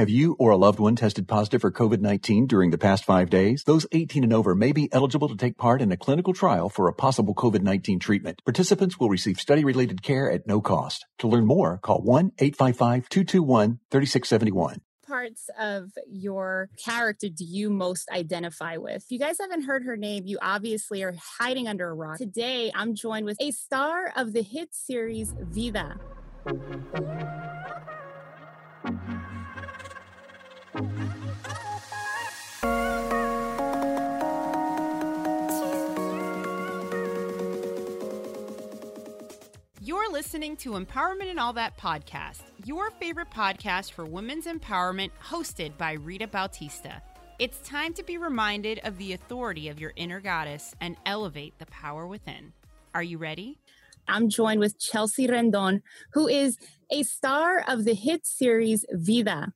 Have you or a loved one tested positive for COVID-19 during the past five days? Those 18 and over may be eligible to take part in a clinical trial for a possible COVID-19 treatment. Participants will receive study-related care at no cost. To learn more, call 1-855-221-3671 parts of your character do you most identify with? If you guys haven't heard her name, you obviously are hiding under a rock. Today, I'm joined with a star of the hit series Vida. You're listening to Empowerment and All That podcast, your favorite podcast for women's empowerment, hosted by Rita Bautista. It's time to be reminded of the authority of your inner goddess and elevate the power within. Are you ready? I'm joined with Chelsea Rendon, who is a star of the hit series Vida.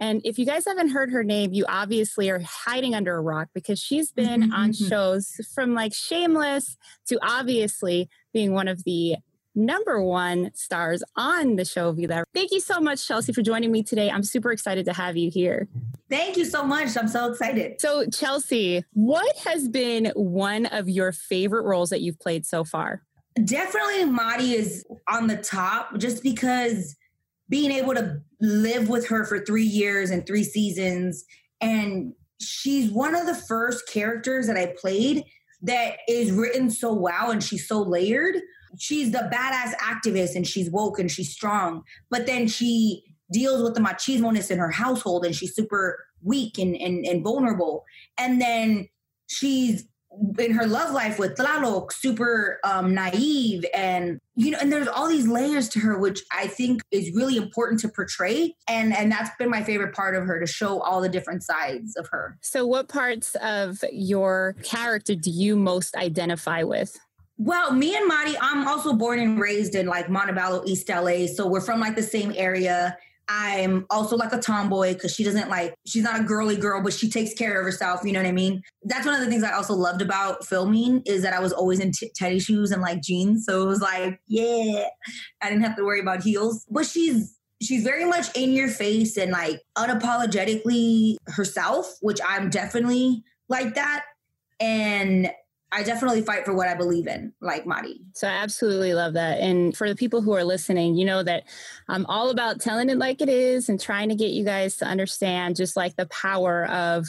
And if you guys haven't heard her name, you obviously are hiding under a rock because she's been mm-hmm, on mm-hmm. shows from like Shameless to obviously being one of the number one stars on the show Vida. Thank you so much, Chelsea, for joining me today. I'm super excited to have you here. Thank you so much. I'm so excited. So, Chelsea, what has been one of your favorite roles that you've played so far? Definitely Mari is on the top just because being able to live with her for three years and three seasons. And she's one of the first characters that I played that is written so well and she's so layered. She's the badass activist and she's woke and she's strong, but then she deals with the machismo in her household and she's super weak and, and, and vulnerable. And then she's in her love life with Tlaloc, super um, naive and you know, and there's all these layers to her, which I think is really important to portray. And and that's been my favorite part of her to show all the different sides of her. So what parts of your character do you most identify with? Well, me and Mari, I'm also born and raised in like Montebello, East LA. So we're from like the same area. I'm also like a tomboy because she doesn't like, she's not a girly girl, but she takes care of herself. You know what I mean? That's one of the things I also loved about filming is that I was always in t- teddy shoes and like jeans. So it was like, yeah, I didn't have to worry about heels. But she's, she's very much in your face and like unapologetically herself, which I'm definitely like that. And I definitely fight for what I believe in, like Mari. So I absolutely love that. And for the people who are listening, you know that I'm all about telling it like it is and trying to get you guys to understand just like the power of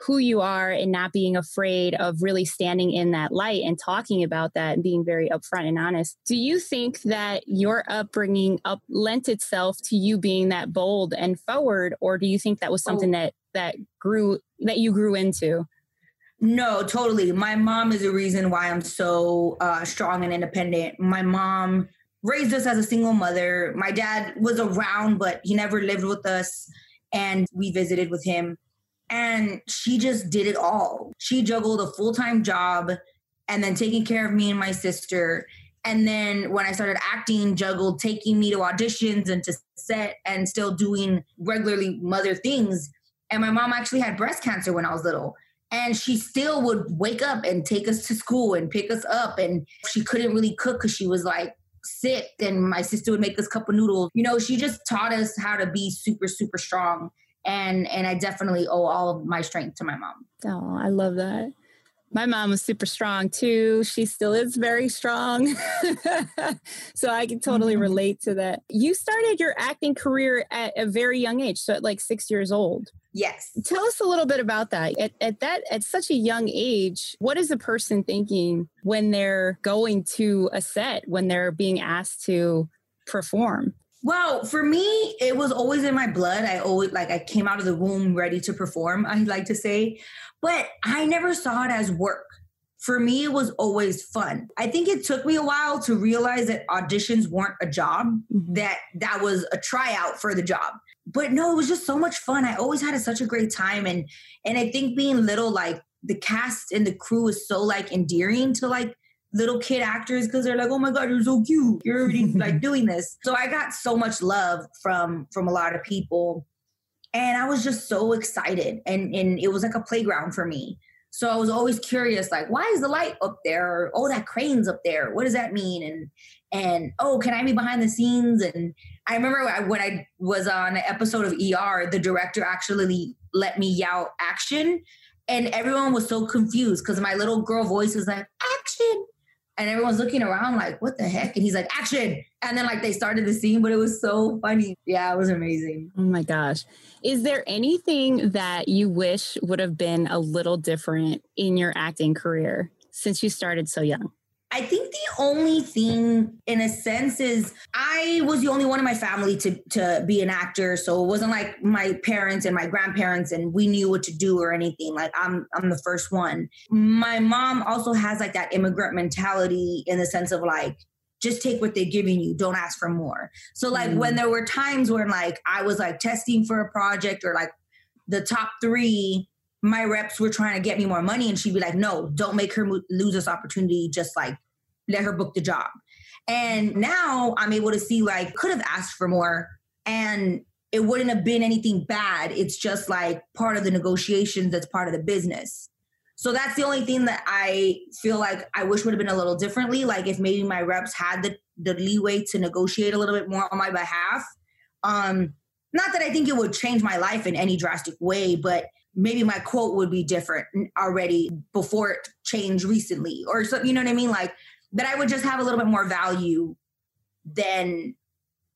who you are and not being afraid of really standing in that light and talking about that and being very upfront and honest. Do you think that your upbringing up lent itself to you being that bold and forward, or do you think that was oh. something oh. that that grew that you grew into? No, totally. My mom is the reason why I'm so uh, strong and independent. My mom raised us as a single mother. My dad was around, but he never lived with us. And we visited with him. And she just did it all. She juggled a full time job and then taking care of me and my sister. And then when I started acting, juggled taking me to auditions and to set and still doing regularly mother things. And my mom actually had breast cancer when I was little and she still would wake up and take us to school and pick us up and she couldn't really cook because she was like sick and my sister would make us cup of noodles you know she just taught us how to be super super strong and and i definitely owe all of my strength to my mom oh i love that my mom was super strong too. She still is very strong. so I can totally mm-hmm. relate to that. You started your acting career at a very young age, so at like six years old. Yes. Tell us a little bit about that. At, at that at such a young age, what is a person thinking when they're going to a set, when they're being asked to perform? Well, for me, it was always in my blood. I always like I came out of the womb ready to perform, I like to say, but I never saw it as work. For me, it was always fun. I think it took me a while to realize that auditions weren't a job, mm-hmm. that that was a tryout for the job. But no, it was just so much fun. I always had a, such a great time and and I think being little like the cast and the crew is so like endearing to like little kid actors because they're like, oh my god, you're so cute. You're already like doing this. So I got so much love from from a lot of people, and I was just so excited, and and it was like a playground for me. So I was always curious, like, why is the light up there? Or, oh, that crane's up there. What does that mean? And and oh, can I be behind the scenes? And I remember when I was on an episode of ER, the director actually let me yell action, and everyone was so confused because my little girl voice was like action, and everyone's looking around like, what the heck? And he's like, action. And then like they started the scene, but it was so funny. Yeah, it was amazing. Oh my gosh. Is there anything that you wish would have been a little different in your acting career since you started so young? I think the only thing, in a sense, is I was the only one in my family to to be an actor. So it wasn't like my parents and my grandparents and we knew what to do or anything. Like I'm I'm the first one. My mom also has like that immigrant mentality in the sense of like just take what they're giving you don't ask for more so like mm. when there were times when like i was like testing for a project or like the top three my reps were trying to get me more money and she'd be like no don't make her lose this opportunity just like let her book the job. And now I'm able to see like could have asked for more and it wouldn't have been anything bad. It's just like part of the negotiations that's part of the business. So that's the only thing that I feel like I wish would have been a little differently. Like if maybe my reps had the, the leeway to negotiate a little bit more on my behalf. Um, not that I think it would change my life in any drastic way, but maybe my quote would be different already before it changed recently or so you know what I mean? Like that I would just have a little bit more value than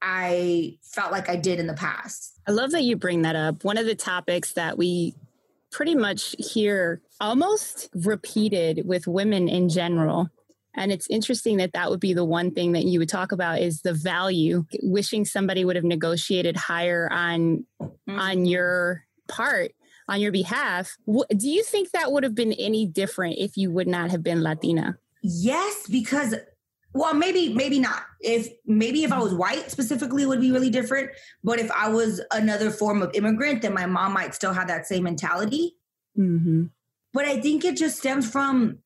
I felt like I did in the past. I love that you bring that up. One of the topics that we pretty much hear almost repeated with women in general and it's interesting that that would be the one thing that you would talk about is the value wishing somebody would have negotiated higher on mm-hmm. on your part on your behalf do you think that would have been any different if you would not have been latina Yes, because well, maybe maybe not. If maybe if I was white specifically would be really different, but if I was another form of immigrant, then my mom might still have that same mentality. Mm-hmm. But I think it just stems from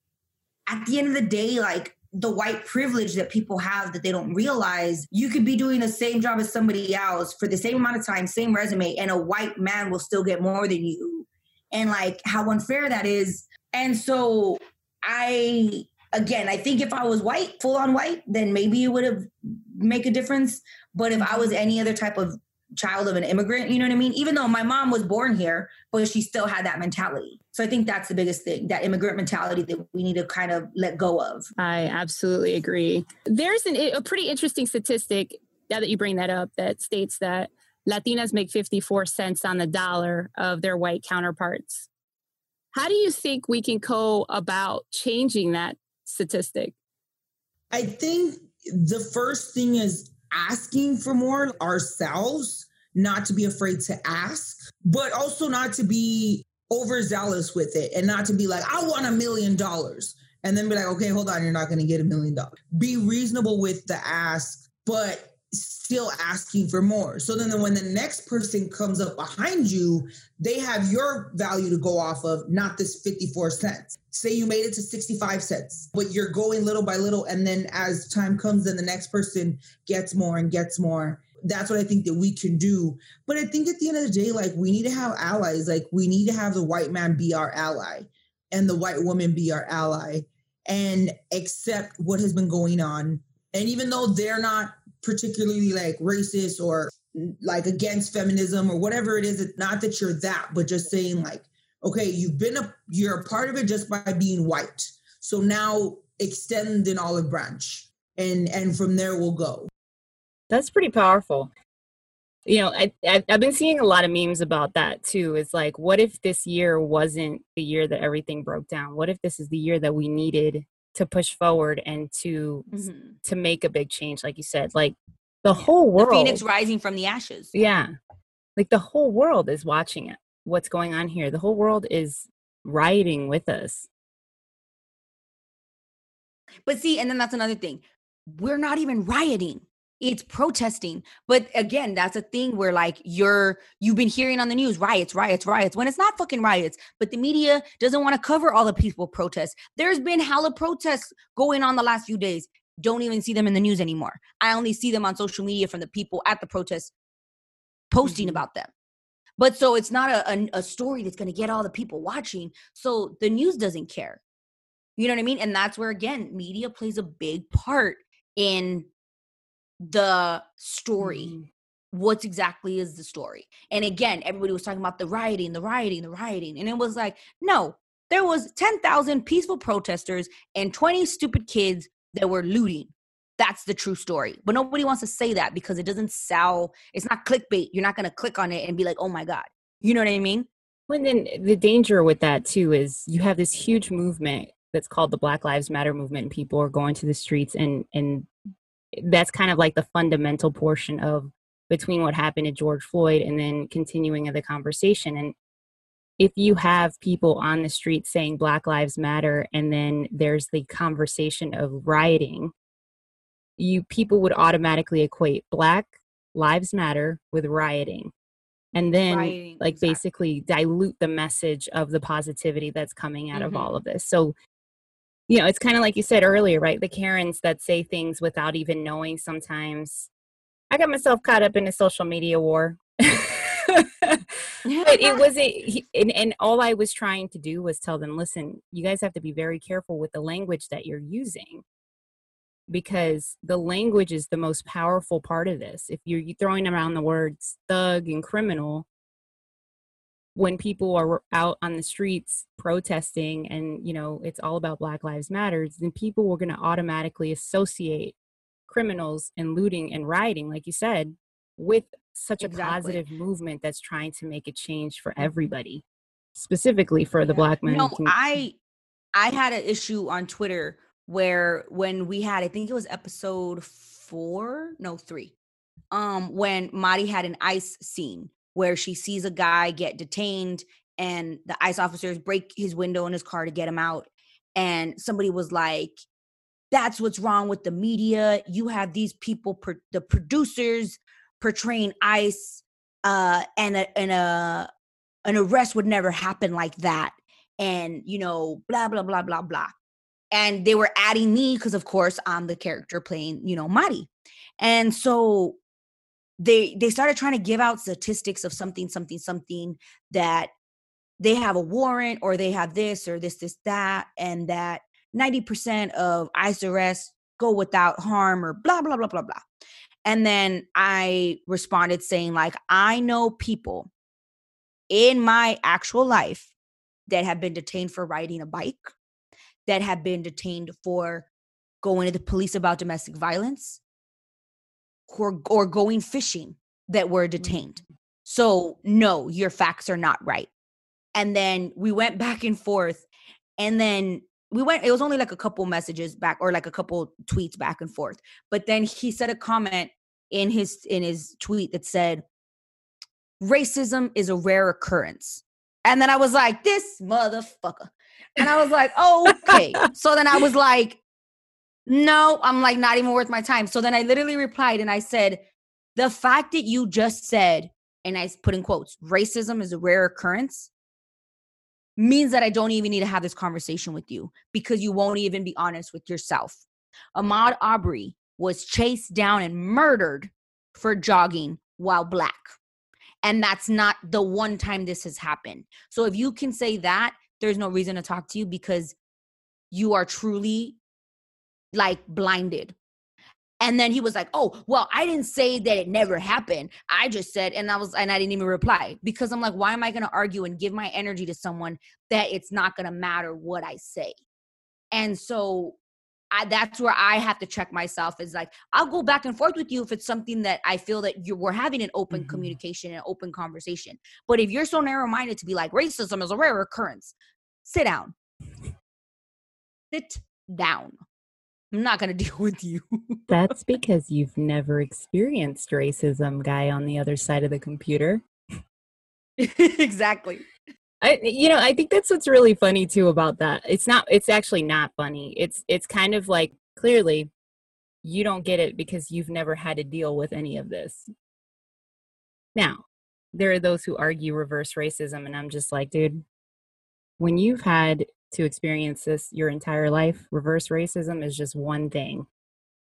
at the end of the day, like the white privilege that people have that they don't realize. You could be doing the same job as somebody else for the same amount of time, same resume, and a white man will still get more than you. And like how unfair that is. And so I again, I think if I was white, full on white, then maybe it would have make a difference. But if I was any other type of child of an immigrant, you know what I mean? Even though my mom was born here, but she still had that mentality. So I think that's the biggest thing, that immigrant mentality that we need to kind of let go of. I absolutely agree. There's an, a pretty interesting statistic now that you bring that up that states that Latinas make 54 cents on the dollar of their white counterparts. How do you think we can go about changing that statistic? I think the first thing is asking for more ourselves, not to be afraid to ask, but also not to be overzealous with it and not to be like, I want a million dollars. And then be like, okay, hold on, you're not going to get a million dollars. Be reasonable with the ask, but still asking for more. So then when the next person comes up behind you, they have your value to go off of, not this 54 cents. Say you made it to 65 cents, but you're going little by little. And then as time comes, then the next person gets more and gets more. That's what I think that we can do. But I think at the end of the day, like we need to have allies. Like we need to have the white man be our ally and the white woman be our ally and accept what has been going on. And even though they're not particularly like racist or like against feminism or whatever it is. It's not that you're that, but just saying like, okay, you've been a you're a part of it just by being white. So now extend an olive branch, and and from there we'll go. That's pretty powerful. You know, I I've been seeing a lot of memes about that too. It's like, what if this year wasn't the year that everything broke down? What if this is the year that we needed to push forward and to mm-hmm. to make a big change like you said like the whole world the phoenix rising from the ashes. Yeah like the whole world is watching it what's going on here the whole world is rioting with us. But see and then that's another thing we're not even rioting it's protesting but again that's a thing where like you're you've been hearing on the news riots riots riots when it's not fucking riots but the media doesn't want to cover all the peaceful protests there's been hella protests going on the last few days don't even see them in the news anymore i only see them on social media from the people at the protests posting mm-hmm. about them But so it's not a, a, a story that's going to get all the people watching. So the news doesn't care. You know what I mean? And that's where, again, media plays a big part in the story. Mm. What exactly is the story? And again, everybody was talking about the rioting, the rioting, the rioting. And it was like, no, there was 10,000 peaceful protesters and 20 stupid kids that were looting. That's the true story. But nobody wants to say that because it doesn't sell. It's not clickbait. You're not going to click on it and be like, oh my God. You know what I mean? Well, then the danger with that too is you have this huge movement that's called the Black Lives Matter movement, and people are going to the streets, and and that's kind of like the fundamental portion of between what happened to George Floyd and then continuing of the conversation. And if you have people on the street saying Black Lives Matter, and then there's the conversation of rioting, you people would automatically equate Black Lives Matter with rioting and then like exactly. basically dilute the message of the positivity that's coming out mm-hmm. of all of this so you know, it's kind of like you said earlier, right? The Karens that say things without even knowing sometimes. I got myself caught up in a social media war. but it wasn't and, and all i was trying to do was tell them listen you guys have to be very careful with the language that you're using because the language is the most powerful part of this if you're throwing around the words thug and criminal when people are out on the streets protesting and you know it's all about black lives matters then people were going to automatically associate criminals and looting and rioting like you said with such exactly. a positive movement that's trying to make a change for everybody specifically for the black men no i i had an issue on twitter where when we had i think it was episode four no three um when Mari had an ice scene where she sees a guy get detained and the ICE officers break his window in his car to get him out. And somebody was like, that's what's wrong with the media. You have these people, the producers portraying ICE, uh, and a, and a an arrest would never happen like that. And you know, blah blah blah blah blah. And they were adding me because, of course, I'm the character playing, you know, Mari. And so they they started trying to give out statistics of something something something that they have a warrant or they have this or this this that and that 90% of ice arrests go without harm or blah blah blah blah blah. And then i responded saying like i know people in my actual life that have been detained for riding a bike that have been detained for going to the police about domestic violence or, or going fishing that were detained. Mm-hmm. So, no, your facts are not right. And then we went back and forth. And then we went, it was only like a couple messages back or like a couple tweets back and forth. But then he said a comment in his in his tweet that said, racism is a rare occurrence. And then I was like, this motherfucker. And I was like, okay. so then I was like, no, I'm like, not even worth my time. So then I literally replied and I said, the fact that you just said, and I put in quotes, racism is a rare occurrence means that I don't even need to have this conversation with you because you won't even be honest with yourself. Ahmaud Arbery was chased down and murdered for jogging while black. And that's not the one time this has happened. So if you can say that, there's no reason to talk to you because you are truly like blinded. And then he was like, "Oh, well, I didn't say that it never happened. I just said," and I was, and I didn't even reply because I'm like, "Why am I going to argue and give my energy to someone that it's not going to matter what I say?" And so, I, that's where I have to check myself. Is like, I'll go back and forth with you if it's something that I feel that you we're having an open mm-hmm. communication and open conversation. But if you're so narrow minded to be like, racism is a rare occurrence, sit down. Sit down. I'm not going to deal with you. That's because you've never experienced racism, guy on the other side of the computer. exactly. I you know, I think that's what's really funny too about that. It's not it's actually not funny. It's it's kind of like clearly you don't get it because you've never had to deal with any of this. Now, there are those who argue reverse racism and I'm just like, dude, when you've had to experience this your entire life. Reverse racism is just one thing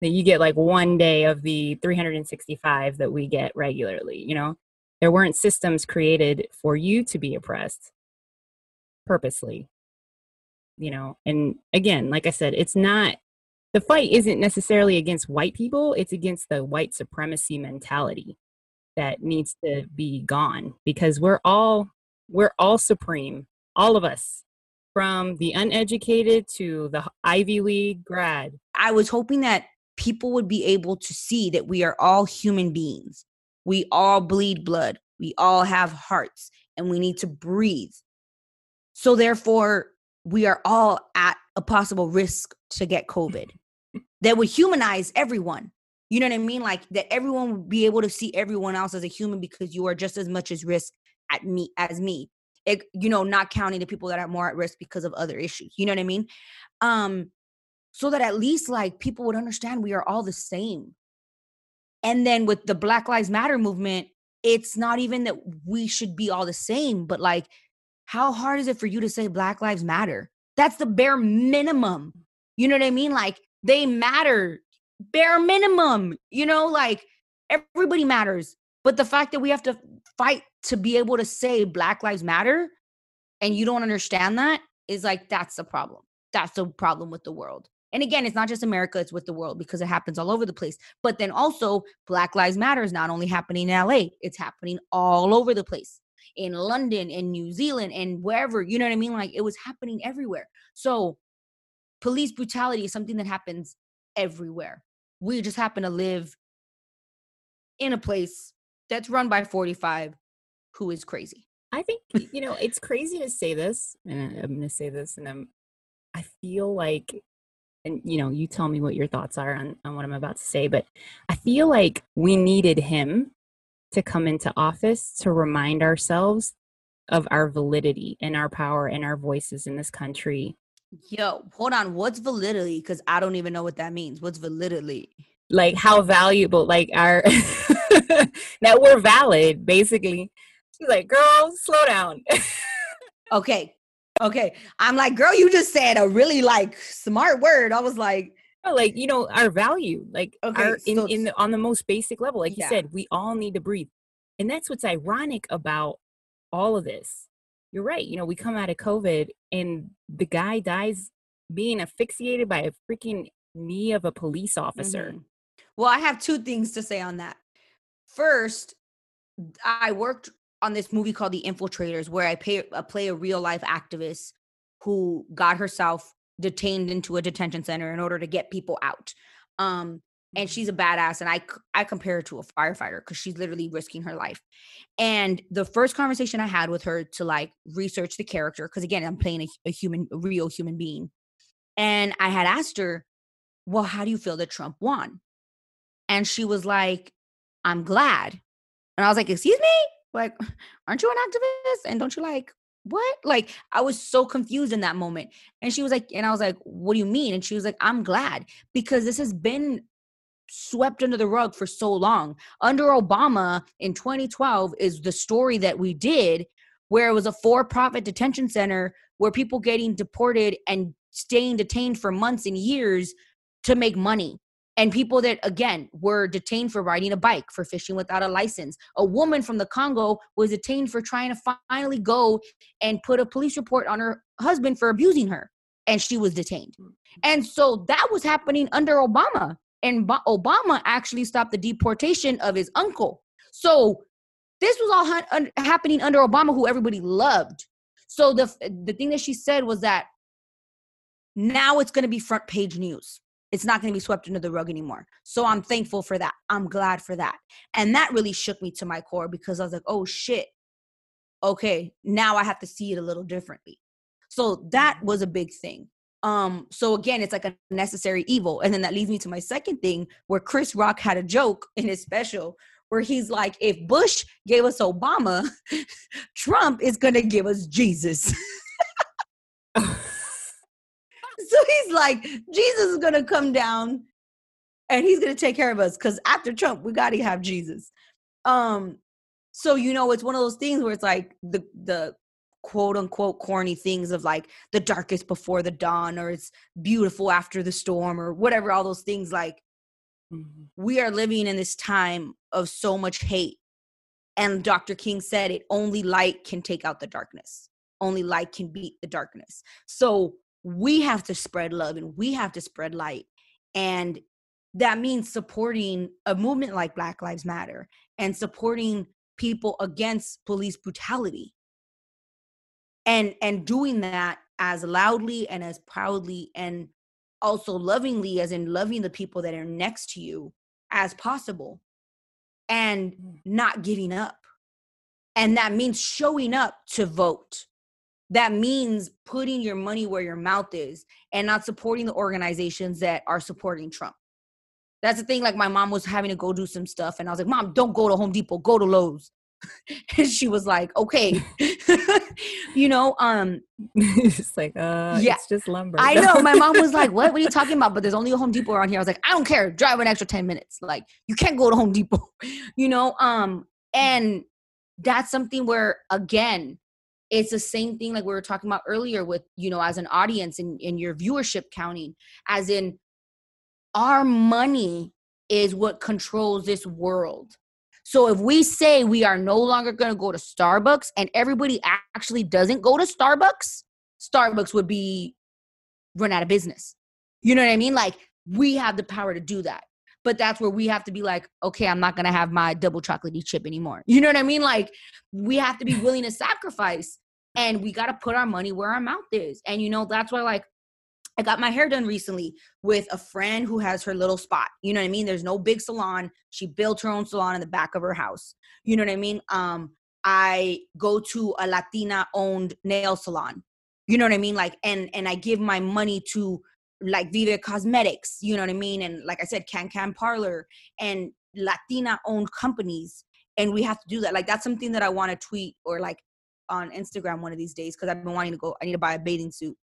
that you get like one day of the 365 that we get regularly, you know? there weren't systems created for you to be oppressed purposely you know and again like i said it's not the fight isn't necessarily against white people it's against the white supremacy mentality that needs to be gone because we're all we're all supreme all of us from the uneducated to the ivy league grad. I was hoping that people would be able to see that we are all human beings. We all bleed blood. We all have hearts and we need to breathe. So therefore we are all at a possible risk to get covid that would humanize everyone. You know what I mean? Like that everyone would be able to see everyone else as a human because you are just as much as risk at me as me. It, you know, not counting the people that are more at risk because of other issues. You know what I mean? Um, so that at least like people would understand we are all the same. And then with the Black Lives Matter movement, it's not even that we should be all the same, but like, how hard is it for you to say Black Lives Matter? That's the bare minimum. You know what I mean? Like, they matter bare minimum, you know, like everybody matters. But the fact that we have to fight to be able to say Black Lives Matter and you don't understand that is like, that's the problem. That's the problem with the world. And again, it's not just America, it's with the world because it happens all over the place. But then also, Black Lives Matter is not only happening in LA, it's happening all over the place in London, in New Zealand, and wherever. You know what I mean? Like it was happening everywhere. So, police brutality is something that happens everywhere we just happen to live in a place that's run by 45 who is crazy. I think you know it's crazy to say this, and I'm going to say this, and I'm. I feel like, and you know, you tell me what your thoughts are on on what I'm about to say, but I feel like we needed him to come into office to remind ourselves of our validity and our power and our voices in this country Yo, hold on. What's validity? Because I don't even know what that means. What's validity? Like how valuable, like our that we're valid, basically. Like, girl, slow down. okay. Okay. I'm like, girl, you just said a really like smart word. I was like, like you know our value like okay, our, in, so in the, on the most basic level like yeah. you said we all need to breathe and that's what's ironic about all of this you're right. You know, we come out of COVID and the guy dies being asphyxiated by a freaking knee of a police officer. Mm-hmm. Well, I have two things to say on that. First, I worked on this movie called The Infiltrators, where I pay, uh, play a real life activist who got herself detained into a detention center in order to get people out. Um, and she's a badass and i i compare her to a firefighter because she's literally risking her life. And the first conversation i had with her to like research the character because again i'm playing a, a, human a real human being and i had asked her well how do you feel that trump won? And she was like i'm glad. And i was like excuse me like aren't you an activist? And don't you like what? Like i was so confused in that moment. And she was like and i was like what do you mean? And she was like i'm glad because this has been swept under the rug for so long. Under Obama in 2012 is the story that we did where it was a for-profit detention center where people getting deported and staying detained for months and years to make money and people that again were detained for riding a bike for fishing without a license a woman from the congo was detained for trying to finally go and put a police report on her husband for abusing her and she was detained mm. and so that was happening under obama and Obama actually stopped the deportation of his uncle. So this was all un- happening under Obama, who everybody loved. So the the thing that she said was that now it's going to be front page news. It's not going to be swept under the rug anymore. So I'm thankful for that. I'm glad for that. And that really shook me to my core because I was like, oh shit. Okay, now I have to see it a little differently. So that was a big thing. Um, so again, it's like a necessary evil. And then that leads me to my second thing where Chris Rock had a joke in his special where he's like, if Bush gave us Obama, Trump is gonna give us Jesus. so he's like, Jesus is gonna come down and he's gonna take care of us because after Trump, we gotta have Jesus. Um, so you know, it's one of those things where it's like the the quote unquote corny things of like the darkest before the dawn or it's beautiful after the storm or whatever all those things like mm-hmm. we are living in this time of so much hate And Dr. King said it only light can take out the darkness. Only light can beat the darkness. So we have to spread love and we have to spread light. And that means supporting a movement like Black Lives Matter and supporting people against police brutality. And and doing that as loudly and as proudly and also lovingly as in loving the people that are next to you as possible and mm. not giving up. And that means showing up to vote. That means putting your money where your mouth is and not supporting the organizations that are supporting Trump. That's the thing. Like my mom was having to go do some stuff, and I was like, "Mom, don't go to Home Depot. Go to Lowe's." and she was like, "Okay," you know. Um, it's like, uh, yeah, it's just lumber. I know. My mom was like, "What? What are you talking about?" But there's only a Home Depot around here. I was like, "I don't care. Drive an extra ten minutes. Like, you can't go to Home Depot." you know. Um, and that's something where again it's the same thing like we were talking about earlier with you know as an audience and in, in your viewership counting as in our money is what controls this world. So if we say we are no longer going to go to Starbucks and everybody actually doesn't go to Starbucks, Starbucks would be run out of business. You know what I mean? Like we have the power to do that. But that's where we have to be like, okay, I'm not to have my double chocolatey chip anymore. You know what I mean? Like we have to be willing to sacrifice and we got to put our money where our mouth is. And you know, that's why like I got my hair done recently with a friend who has her little spot. You know what I mean? There's no big salon. She built her own salon in the back of her house. You know what I mean? Um, I go to a Latina owned nail salon. You know what I mean? Like, and and I give my money to like Vive Cosmetics. You know what I mean? And like I said, Can Can Parlor and Latina owned companies. And we have to do that. Like that's something that I want to tweet or like on Instagram one of these days because I've been wanting to go. I need to buy a bathing suit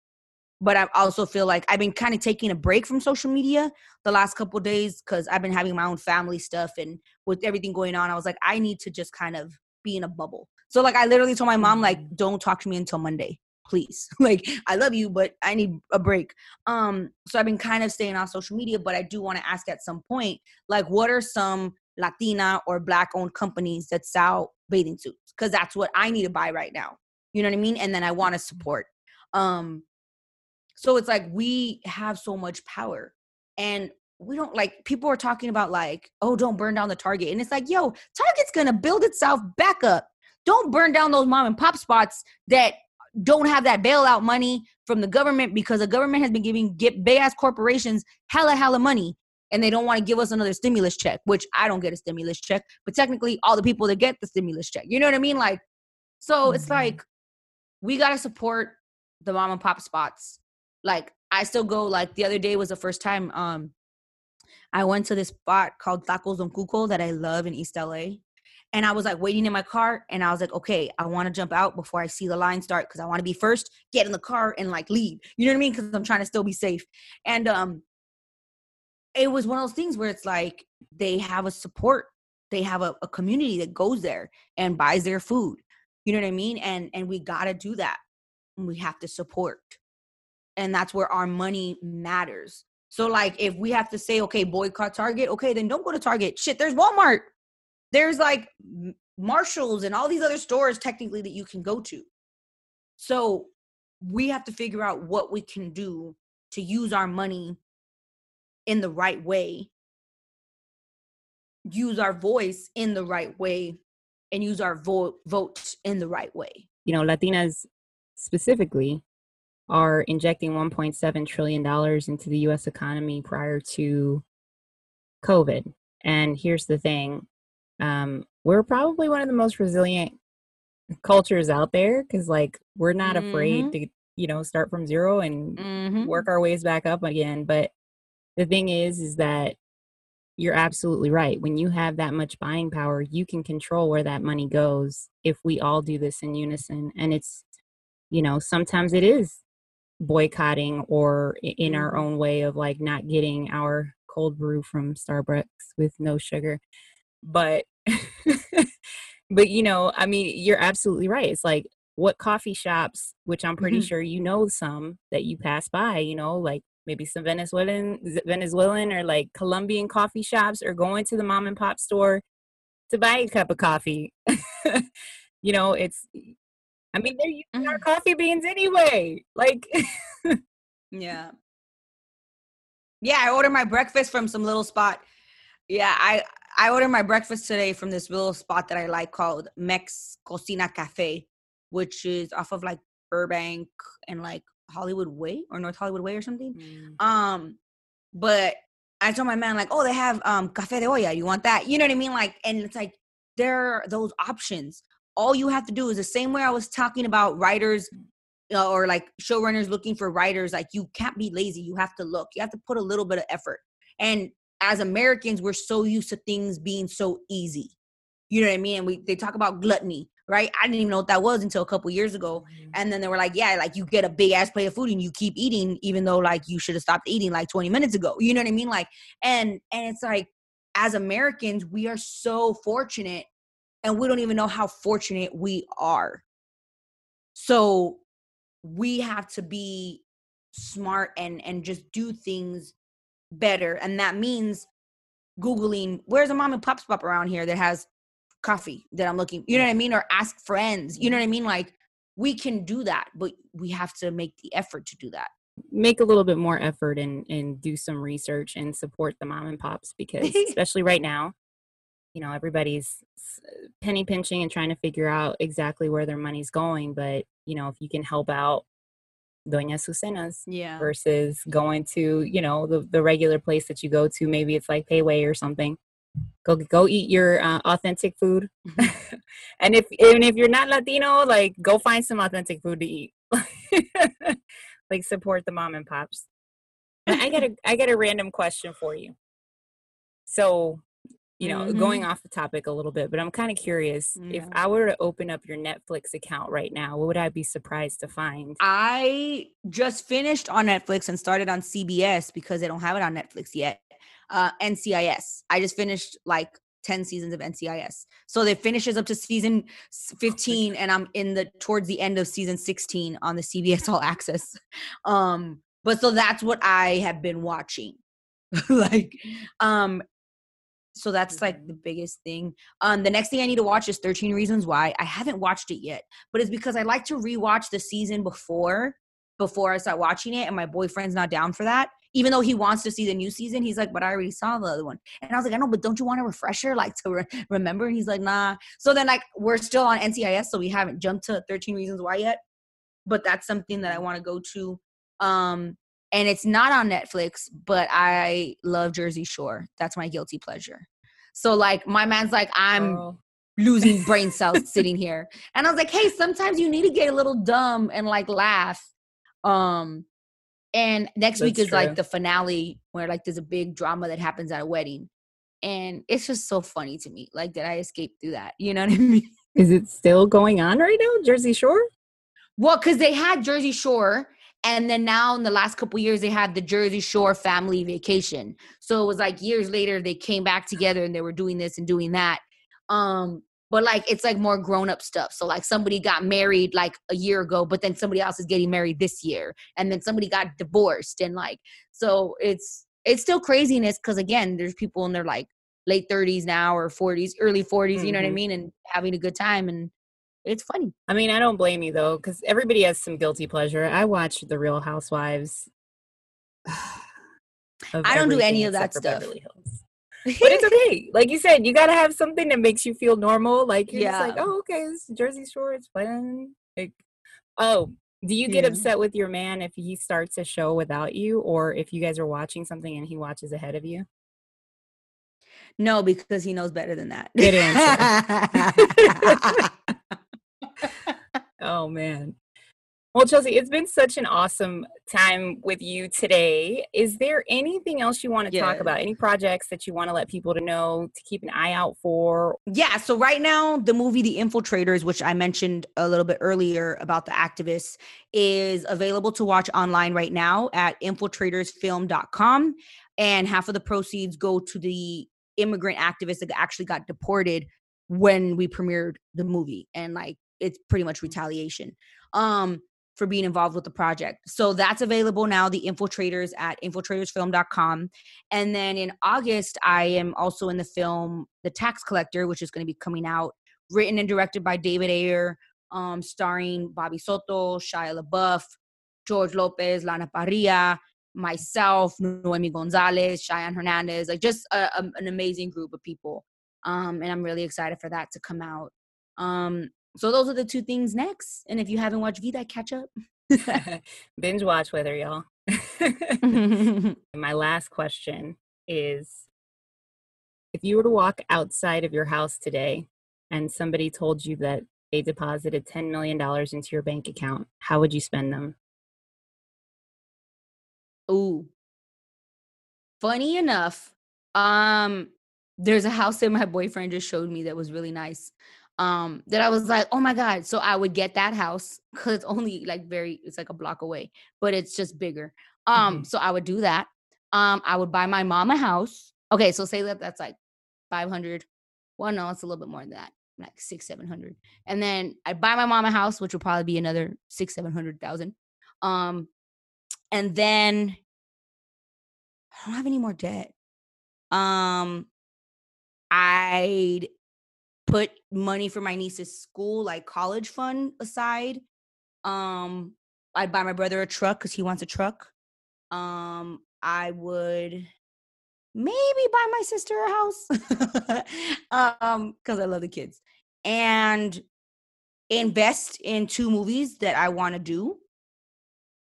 but I also feel like I've been kind of taking a break from social media the last couple days because I've been having my own family stuff and with everything going on, I was like, I need to just kind of be in a bubble. So like I literally told my mom, like, mm-hmm. don't talk to me until Monday, please. like I love you, but I need a break. Um, so I've been kind of staying on social media, but I do want to ask at some point, like, what are some Latina or black owned companies that sell bathing suits? Because that's what I need to buy right now. You know what I mean? And then I want to support. Um, so it's like we have so much power and we don't like people are talking about like, oh, don't burn down the Target. And it's like, yo, Target's gonna build itself back up. Don't burn down those mom and pop spots that don't have that bailout money from the government because the government has been giving get big ass corporations hella hella money and they don't want to give us another stimulus check, which I don't get a stimulus check, but technically all the people that get the stimulus check. You know what I mean? Like, so mm-hmm. it's like we gotta support the mom and pop spots like I still go like the other day was the first time um I went to this spot called Tacos Don Cuco that I love in East LA. And I was like waiting in my car and I was like, okay, I want to jump out before I see the line start because I want to be first, get in the car and like leave. You know what I mean? Because I'm trying to still be safe. And um it was one of those things where it's like they have a support, they have a, a community that goes there and buys their food. You know what I mean? And and we gotta do that. We have to support and that's where our money matters. So like if we have to say okay, boycott Target, okay, then don't go to Target. Shit, there's Walmart. There's like Marshalls and all these other stores technically that you can go to. So we have to figure out what we can do to use our money in the right way. Use our voice in the right way and use our vote vote in the right way. You know, Latinas specifically are injecting 1.7 trillion dollars into the US economy prior to COVID. And here's the thing. Um, we're probably one of the most resilient cultures out there because like we're not mm-hmm. afraid to you know start from zero and mm-hmm. work our ways back up again but the thing is is that you're absolutely right when you have that much buying power you can control where that money goes if we all do this in unison and it's you know sometimes it is boycotting or in our mm-hmm. own way of like not getting our cold brew from Starbucks with no sugar. But but you know, I mean, you're absolutely right. It's like what coffee shops, which I'm pretty mm-hmm. sure you know some that you pass by, you know, like maybe some Venezuelan Venezuelan or like Colombian coffee shops or going to the mom and pop store to buy a cup of coffee. you know, it's I mean, they're using mm-hmm. our coffee beans anyway. Like Yeah. Yeah, I order my breakfast from some little spot. Yeah, I I ordered my breakfast today from this little spot that I like called Mex Cocina Cafe, which is off of like Burbank and like Hollywood Way or North Hollywood Way or something. Mm. Um, but I told my man like, oh, they have um cafe de olla. You want that? You know what I mean? Like, and it's like there are those options. All you have to do is the same way I was talking about writers uh, or like showrunners looking for writers. Like, you can't be lazy. You have to look. You have to put a little bit of effort. And as Americans, we're so used to things being so easy. You know what I mean? And we they talk about gluttony right? I didn't even know what that was until a couple years ago. Mm-hmm. And then they were like, yeah, like you get a big ass plate of food and you keep eating, even though like you should have stopped eating like 20 minutes ago. You know what I mean? Like, and and it's like as Americans, we are so fortunate and we don't even know how fortunate we are. So we have to be smart and and just do things better. And that means Googling where's a mom and pop spot around here that has coffee that I'm looking, you know what I mean? Or ask friends, you know what I mean? Like we can do that, but we have to make the effort to do that. Make a little bit more effort and and do some research and support the mom and pops because especially right now, you know, everybody's penny pinching and trying to figure out exactly where their money's going, but you know, if you can help out Doña Sucenas yeah. versus going to, you know, the, the regular place that you go to. Maybe it's like Payway or something go go eat your uh, authentic food mm-hmm. and if and if you're not latino like go find some authentic food to eat like support the mom and pops i got a i got a random question for you so you know mm-hmm. going off the topic a little bit but i'm kind of curious yeah. if i were to open up your netflix account right now what would i be surprised to find i just finished on netflix and started on cbs because they don't have it on netflix yet uh, NCIS. I just finished like 10 seasons of NCIS. So it finishes up to season 15 and I'm in the towards the end of season 16 on the CBS All Access. Um but so that's what I have been watching. like um so that's like the biggest thing. Um the next thing I need to watch is 13 Reasons Why. I haven't watched it yet, but it's because I like to rewatch the season before before I start watching it and my boyfriend's not down for that even though he wants to see the new season, he's like, but I already saw the other one. And I was like, I know, but don't you want a refresher, like to re- remember? And he's like, nah. So then, like, we're still on NCIS, so we haven't jumped to 13 Reasons Why yet. But that's something that I want to go to. Um, and it's not on Netflix, but I love Jersey Shore. That's my guilty pleasure. So, like, my man's like, I'm. Oh losing brain cells sitting here. And I was like, hey, sometimes you need to get a little dumb and like laugh. Um, and next That's week is true. like the finale where like there's a big drama that happens at a wedding. And it's just so funny to me. Like, did I escape through that? You know what I mean? Is it still going on right now, Jersey Shore? Well, because they had Jersey Shore, and then now in the last couple years they had the Jersey Shore family vacation. So it was like years later they came back together and they were doing this and doing that. Um, but like it's like more grown up stuff. So like somebody got married like a year ago, but then somebody else is getting married this year, and then somebody got divorced, and like so it's it's still craziness because again, there's people in their like late 30s now or 40s, early 40s, mm-hmm. you know what I mm-hmm. mean, and having a good time and it's funny. I mean, I don't blame you though, because everybody has some guilty pleasure. I watch The Real Housewives. I don't do any of that stuff but it's okay. Like you said, you gotta have something that makes you feel normal. Like you're yeah. just like, oh, okay, it's Jersey Shore, it's fun. Like, oh, do you get yeah. upset with your man if he starts a show without you, or if you guys are watching something and he watches ahead of you? No, because he knows better than that. Good answer. oh man. Well, Chelsea, it's been such an awesome time with you today. Is there anything else you want to yeah. talk about? Any projects that you want to let people to know to keep an eye out for? Yeah. So right now, the movie The Infiltrators, which I mentioned a little bit earlier about the activists, is available to watch online right now at infiltratorsfilm.com. And half of the proceeds go to the immigrant activists that actually got deported when we premiered the movie. And like it's pretty much retaliation. Um, for being involved with the project. So that's available now, the infiltrators at infiltratorsfilm.com. And then in August, I am also in the film The Tax Collector, which is going to be coming out, written and directed by David Ayer, um, starring Bobby Soto, Shia LaBeouf, George Lopez, Lana Parrilla, myself, Noemi Gonzalez, Cheyenne Hernandez, like just a, a, an amazing group of people. Um, and I'm really excited for that to come out. Um, so those are the two things next. And if you haven't watched Vida, catch up. Binge watch with her, y'all. My last question is if you were to walk outside of your house today and somebody told you that they deposited $10 million into your bank account, how would you spend them? Ooh. Funny enough, um, there's a house that my boyfriend just showed me that was really nice. Um, that I was like, oh my God. So I would get that house because it's only like very, it's like a block away, but it's just bigger. Um, mm-hmm. so I would do that. Um, I would buy my mom a house. Okay, so say that that's like 500. Well, no, it's a little bit more than that, like six, seven hundred. And then I'd buy my mom a house, which would probably be another six, seven hundred thousand. Um, and then I don't have any more debt. Um, I'd put money for my niece's school, like college fund aside. Um, I'd buy my brother a truck because he wants a truck. Um, I would maybe buy my sister a house um because i love the kids and invest in two movies that i want to do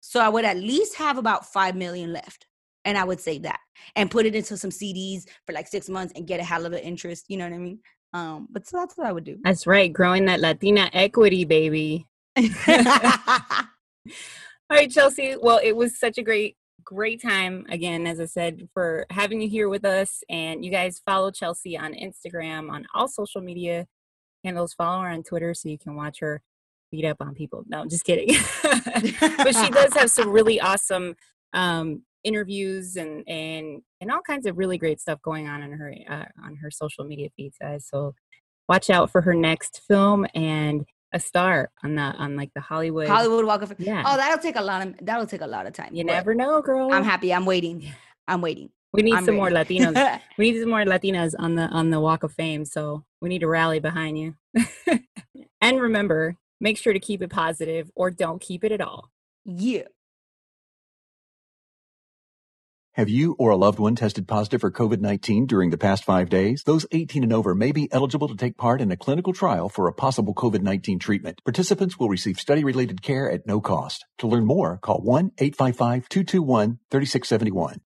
so I would at least have about 5 million left. And I would save that and put it into some CDs for like six months and get a hell of an interest. You know what I mean? Um, but so that's what I would do. That's right. Growing that Latina equity, baby. All right, Chelsea. Well, it was such a great, great time again, as I said, for having you here with us. And you guys follow Chelsea on Instagram, on all social media handles. Follow her on Twitter so you can watch her beat up on people. No, I'm just kidding. but she does have some really awesome um, interviews and and and all kinds of really great stuff going on on her uh, on her social media feeds, guys. So watch out for her next film and a star on the on like the Hollywood Hollywood Walk of Fame. Yeah. Oh, that'll take a lot of that'll take a lot of time. You never know, girl. I'm happy. I'm waiting. I'm waiting. We need I'm some ready. more Latinos. we need some more Latinas on the on the Walk of Fame. So we need to rally behind you. and remember, make sure to keep it positive or don't keep it at all. Yeah. Have you or a loved one tested positive for COVID 19 during the past five days? Those 18 and over may be eligible to take part in a clinical trial for a possible COVID 19 treatment. Participants will receive study related care at no cost. To learn more, call 1 855 221 3671.